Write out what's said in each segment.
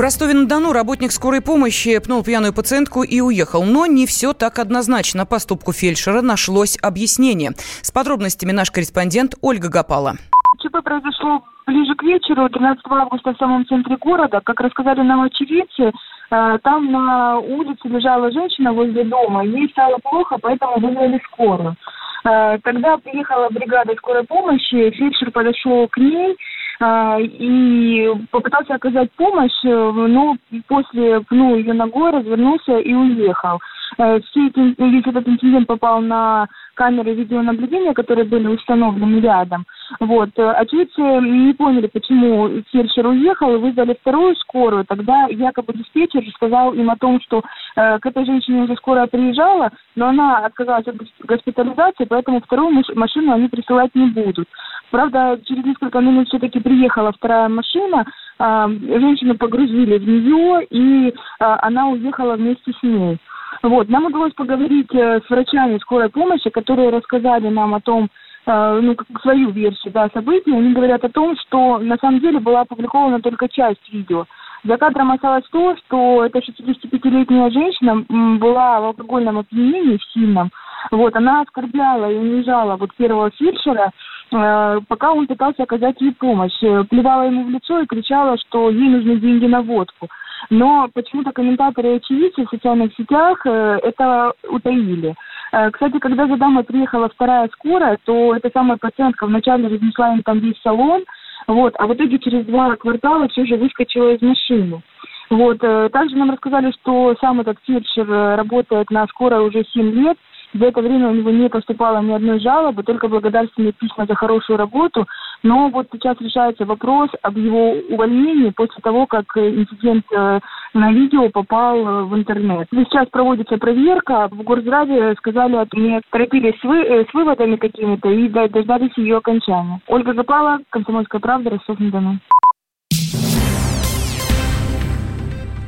В Ростове-на-Дону работник скорой помощи пнул пьяную пациентку и уехал. Но не все так однозначно. Поступку фельдшера нашлось объяснение. С подробностями наш корреспондент Ольга Гапала. ЧП произошло ближе к вечеру, 13 августа в самом центре города. Как рассказали нам очевидцы, э, там на улице лежала женщина возле дома. Ей стало плохо, поэтому вызвали скорую. Э, тогда приехала бригада скорой помощи, фельдшер подошел к ней и попытался оказать помощь, но после пнул ее ногой, развернулся и уехал. Все эти, весь этот инцидент попал на камеры видеонаблюдения, которые были установлены рядом. Вот. Очевидцы не поняли, почему фельдшер уехал, и вызвали вторую скорую. Тогда якобы диспетчер сказал им о том, что э, к этой женщине уже скорая приезжала, но она отказалась от госпитализации, поэтому вторую машину они присылать не будут. Правда, через несколько минут все-таки приехала вторая машина, э, женщину погрузили в нее, и э, она уехала вместе с ней. Вот. Нам удалось поговорить э, с врачами скорой помощи, которые рассказали нам о том, э, ну, свою версию да, событий. Они говорят о том, что на самом деле была опубликована только часть видео. За кадром осталось то, что эта 65-летняя женщина была в алкогольном опьянении в сильном. Вот, она оскорбляла и унижала вот первого фельдшера, э, пока он пытался оказать ей помощь. Плевала ему в лицо и кричала, что ей нужны деньги на водку. Но почему-то комментаторы и очевидцы в социальных сетях э, это утаили. Э, кстати, когда за дамой приехала вторая скорая, то эта самая пациентка вначале разнесла им там весь салон, вот, а в итоге через два квартала все же выскочила из машины. Вот, э, также нам рассказали, что сам этот фельдшер работает на скорой уже 7 лет, за это время у него не поступало ни одной жалобы, только благодарственные письма за хорошую работу. Но вот сейчас решается вопрос об его увольнении после того, как инцидент э, на видео попал э, в интернет. Сейчас проводится проверка. В Горздраве сказали, не торопились с, вы, э, с выводами какими-то и дождались ее окончания. Ольга Запала, Комсомольская правда, Ростов-на-Дону.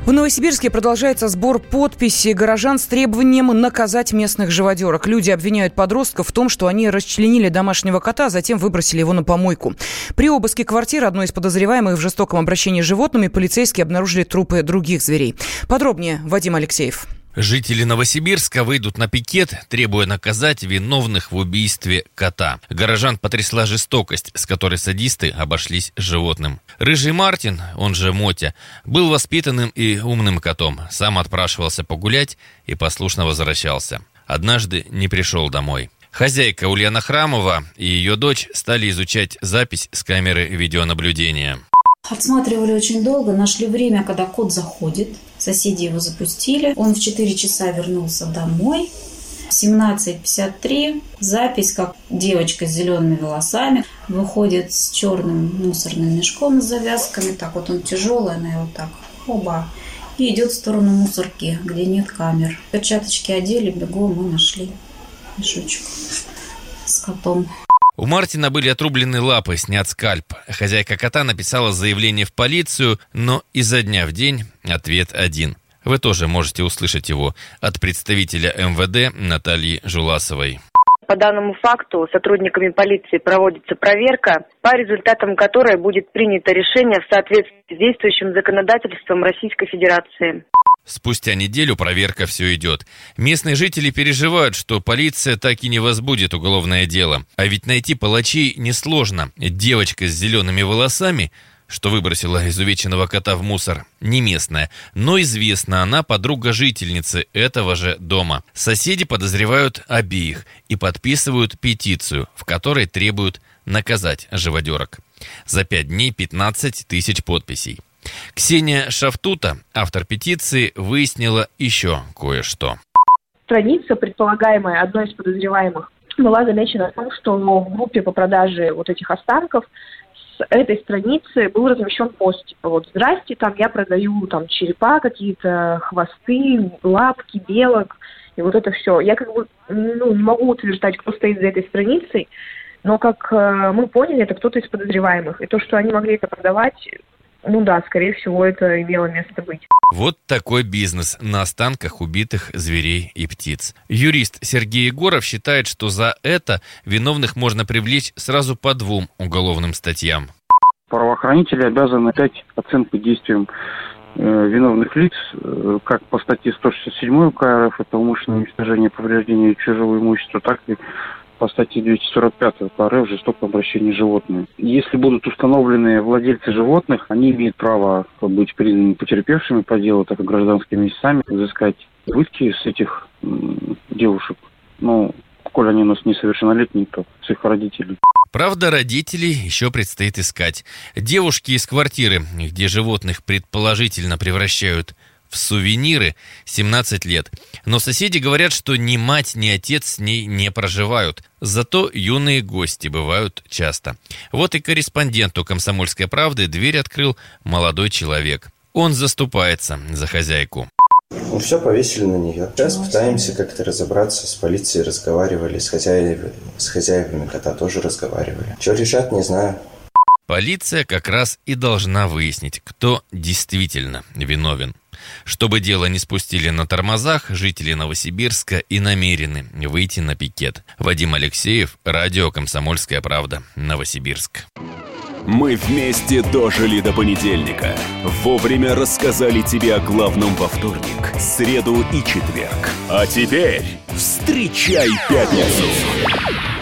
В Новосибирске продолжается сбор подписей горожан с требованием наказать местных живодерок. Люди обвиняют подростков в том, что они расчленили домашнего кота, а затем выбросили его на помойку. При обыске квартиры одной из подозреваемых в жестоком обращении с животными полицейские обнаружили трупы других зверей. Подробнее Вадим Алексеев. Жители Новосибирска выйдут на пикет, требуя наказать виновных в убийстве кота. Горожан потрясла жестокость, с которой садисты обошлись животным. Рыжий Мартин, он же Мотя, был воспитанным и умным котом. Сам отпрашивался погулять и послушно возвращался. Однажды не пришел домой. Хозяйка Ульяна Храмова и ее дочь стали изучать запись с камеры видеонаблюдения. Отсматривали очень долго, нашли время, когда кот заходит. Соседи его запустили. Он в 4 часа вернулся домой. 17.53. Запись, как девочка с зелеными волосами выходит с черным мусорным мешком с завязками. Так вот он тяжелый, она его так, оба. И идет в сторону мусорки, где нет камер. Перчаточки одели, бегом мы нашли мешочек с котом. У Мартина были отрублены лапы, снят скальп. Хозяйка кота написала заявление в полицию, но изо дня в день ответ один. Вы тоже можете услышать его от представителя МВД Натальи Жуласовой. По данному факту сотрудниками полиции проводится проверка, по результатам которой будет принято решение в соответствии с действующим законодательством Российской Федерации. Спустя неделю проверка все идет. Местные жители переживают, что полиция так и не возбудит уголовное дело. А ведь найти палачей несложно. Девочка с зелеными волосами, что выбросила изувеченного кота в мусор, не местная, но известна она подруга жительницы этого же дома. Соседи подозревают обеих и подписывают петицию, в которой требуют наказать живодерок. За пять дней 15 тысяч подписей. Ксения Шафтута, автор петиции, выяснила еще кое-что. Страница, предполагаемая одной из подозреваемых, была замечена в том, что в группе по продаже вот этих останков с этой страницы был размещен пост, типа вот «Здрасте, там я продаю там черепа, какие-то хвосты, лапки, белок, и вот это все». Я как бы ну, не могу утверждать, кто стоит за этой страницей, но как э, мы поняли, это кто-то из подозреваемых. И то, что они могли это продавать, ну да, скорее всего, это имело место быть. Вот такой бизнес на останках убитых зверей и птиц. Юрист Сергей Егоров считает, что за это виновных можно привлечь сразу по двум уголовным статьям. Правоохранители обязаны дать оценку действиям э, виновных лиц, э, как по статье 167 УК РФ, это умышленное уничтожение повреждение чужого имущества, так и по статье 245 УК РФ «Жестокое обращение с животными». Если будут установлены владельцы животных, они имеют право быть признаны потерпевшими по делу, так и гражданскими сами взыскать убытки с этих девушек. Ну, коль они у нас несовершеннолетние, то с их родителей. Правда, родителей еще предстоит искать. Девушки из квартиры, где животных предположительно превращают в сувениры, 17 лет. Но соседи говорят, что ни мать, ни отец с ней не проживают. Зато юные гости бывают часто. Вот и корреспонденту «Комсомольской правды» дверь открыл молодой человек. Он заступается за хозяйку. Ну, все повесили на нее. Сейчас пытаемся как-то разобраться. С полицией разговаривали, с хозяевами, с хозяевами кота тоже разговаривали. Что решат, не знаю. Полиция как раз и должна выяснить, кто действительно виновен. Чтобы дело не спустили на тормозах, жители Новосибирска и намерены выйти на пикет. Вадим Алексеев, радио «Комсомольская правда», Новосибирск. Мы вместе дожили до понедельника. Вовремя рассказали тебе о главном во вторник, среду и четверг. А теперь встречай пятницу!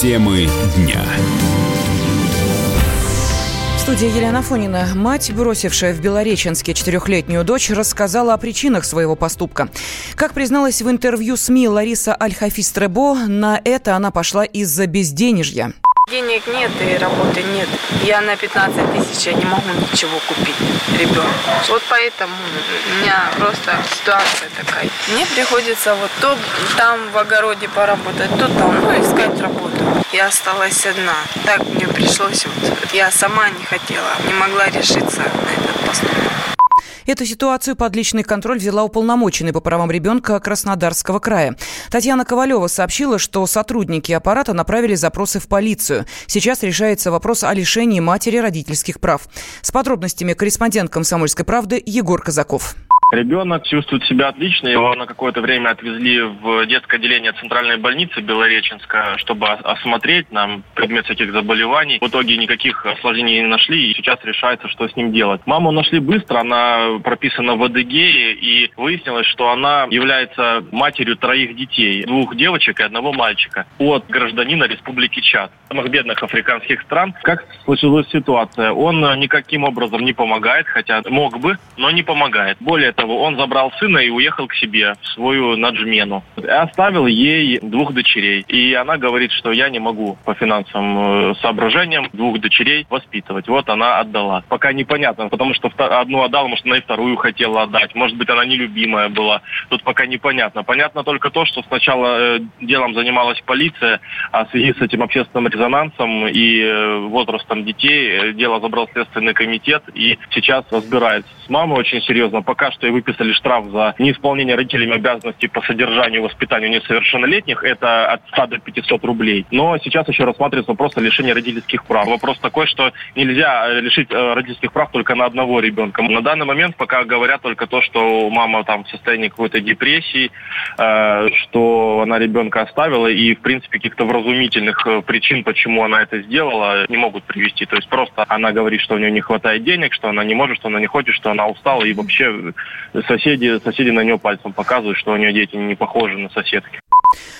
Темы дня. В студии Елена Фонина. Мать, бросившая в Белореченске четырехлетнюю дочь, рассказала о причинах своего поступка. Как призналась в интервью СМИ Лариса Аль-Хафиз на это она пошла из-за безденежья. Денег нет и работы нет. Я на 15 тысяч, я не могу ничего купить ребенку. Вот поэтому у меня просто ситуация такая. Мне приходится вот то там в огороде поработать, то там, ну, искать работу. Я осталась одна. Так мне пришлось вот. Я сама не хотела, не могла решиться на этот поступок. Эту ситуацию под личный контроль взяла уполномоченный по правам ребенка Краснодарского края. Татьяна Ковалева сообщила, что сотрудники аппарата направили запросы в полицию. Сейчас решается вопрос о лишении матери родительских прав. С подробностями корреспондент «Комсомольской правды» Егор Казаков. Ребенок чувствует себя отлично. Его на какое-то время отвезли в детское отделение центральной больницы Белореченска, чтобы осмотреть нам предмет всяких заболеваний. В итоге никаких осложнений не нашли, и сейчас решается, что с ним делать. Маму нашли быстро, она прописана в Адыгее, и выяснилось, что она является матерью троих детей, двух девочек и одного мальчика, от гражданина Республики Чад, самых бедных африканских стран. Как случилась ситуация? Он никаким образом не помогает, хотя мог бы, но не помогает. Более этого, он забрал сына и уехал к себе, в свою наджмену. И оставил ей двух дочерей. И она говорит, что я не могу по финансовым э, соображениям двух дочерей воспитывать. Вот она отдала. Пока непонятно, потому что одну отдала, может, она и вторую хотела отдать. Может быть, она нелюбимая была. Тут пока непонятно. Понятно только то, что сначала э, делом занималась полиция, а в связи с этим общественным резонансом и э, возрастом детей дело забрал Следственный комитет и сейчас разбирается с мамой очень серьезно. Пока что и выписали штраф за неисполнение родителями обязанностей по содержанию и воспитанию несовершеннолетних. Это от 100 до 500 рублей. Но сейчас еще рассматривается вопрос о лишении родительских прав. Вопрос такой, что нельзя э, лишить э, родительских прав только на одного ребенка. На данный момент пока говорят только то, что мама там в состоянии какой-то депрессии, э, что она ребенка оставила, и, в принципе, каких-то вразумительных причин, почему она это сделала, не могут привести. То есть просто она говорит, что у нее не хватает денег, что она не может, что она не хочет, что она устала, и вообще соседи, соседи на нее пальцем показывают, что у нее дети не похожи на соседки.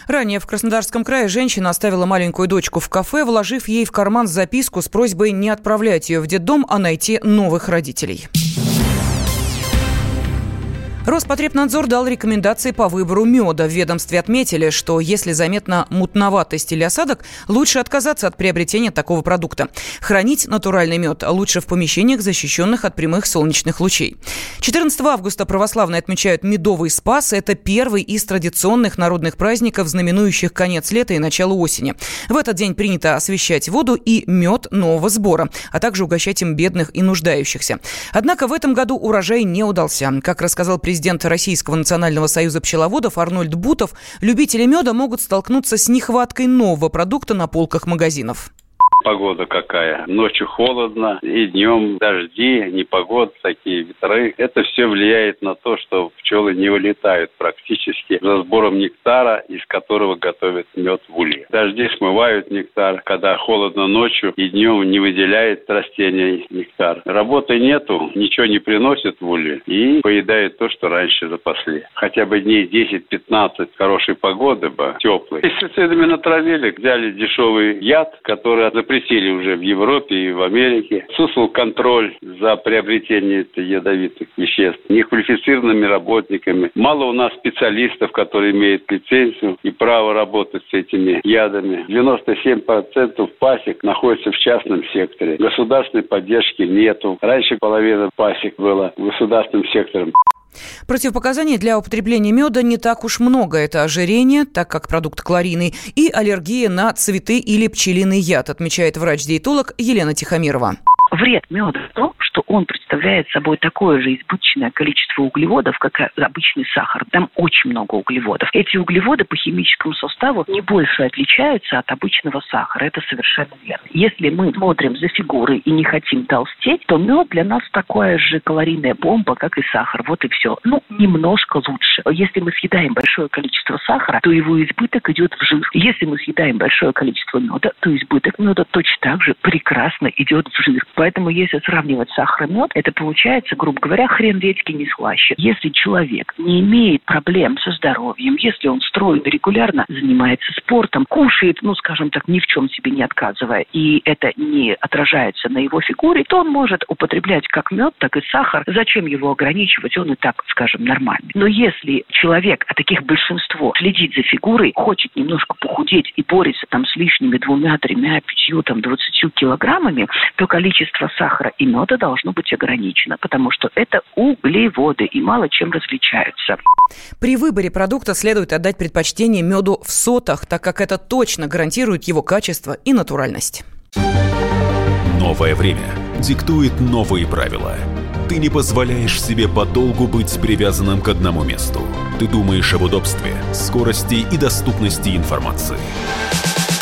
Ранее в Краснодарском крае женщина оставила маленькую дочку в кафе, вложив ей в карман записку с просьбой не отправлять ее в детдом, а найти новых родителей. Роспотребнадзор дал рекомендации по выбору меда. В ведомстве отметили, что если заметна мутноватость или осадок, лучше отказаться от приобретения такого продукта. Хранить натуральный мед лучше в помещениях, защищенных от прямых солнечных лучей. 14 августа православные отмечают Медовый Спас. Это первый из традиционных народных праздников, знаменующих конец лета и начало осени. В этот день принято освещать воду и мед нового сбора, а также угощать им бедных и нуждающихся. Однако в этом году урожай не удался. Как рассказал президент президент Российского национального союза пчеловодов Арнольд Бутов, любители меда могут столкнуться с нехваткой нового продукта на полках магазинов погода какая. Ночью холодно, и днем дожди, непогода, такие ветры. Это все влияет на то, что пчелы не вылетают практически за сбором нектара, из которого готовят мед в уле. Дожди смывают нектар, когда холодно ночью и днем не выделяет растение нектар. Работы нету, ничего не приносит в уле и поедает то, что раньше запасли. Хотя бы дней 10-15 хорошей погоды бы, теплой. Пестицидами натравили, взяли дешевый яд, который запретили запретили уже в Европе и в Америке. Отсутствовал контроль за приобретение ядовитых веществ неквалифицированными работниками. Мало у нас специалистов, которые имеют лицензию и право работать с этими ядами. 97% пасек находится в частном секторе. Государственной поддержки нету. Раньше половина пасек была государственным сектором. Противопоказаний для употребления меда не так уж много. Это ожирение, так как продукт кларийный, и аллергия на цветы или пчелиный яд, отмечает врач-диетолог Елена Тихомирова. Вред меда в том, что он представляет собой такое же избыточное количество углеводов, как и обычный сахар. Там очень много углеводов. Эти углеводы по химическому составу не больше отличаются от обычного сахара. Это совершенно верно. Если мы смотрим за фигурой и не хотим толстеть, то мед для нас такая же калорийная бомба, как и сахар. Вот и все. Ну, немножко лучше. Если мы съедаем большое количество сахара, то его избыток идет в жир. Если мы съедаем большое количество меда, то избыток меда точно так же прекрасно идет в жир. Если сравнивать сахар и мед, это получается, грубо говоря, хрен редьки не слаще. Если человек не имеет проблем со здоровьем, если он строит регулярно, занимается спортом, кушает, ну, скажем так, ни в чем себе не отказывая, и это не отражается на его фигуре, то он может употреблять как мед, так и сахар. Зачем его ограничивать? Он и так, скажем, нормальный. Но если человек, а таких большинство, следит за фигурой, хочет немножко похудеть и борется там с лишними двумя, тремя, пятью, там, двадцатью килограммами, то количество сахара и меда должно должно быть ограничено, потому что это углеводы и мало чем различаются. При выборе продукта следует отдать предпочтение меду в сотах, так как это точно гарантирует его качество и натуральность. Новое время диктует новые правила. Ты не позволяешь себе подолгу быть привязанным к одному месту. Ты думаешь об удобстве, скорости и доступности информации.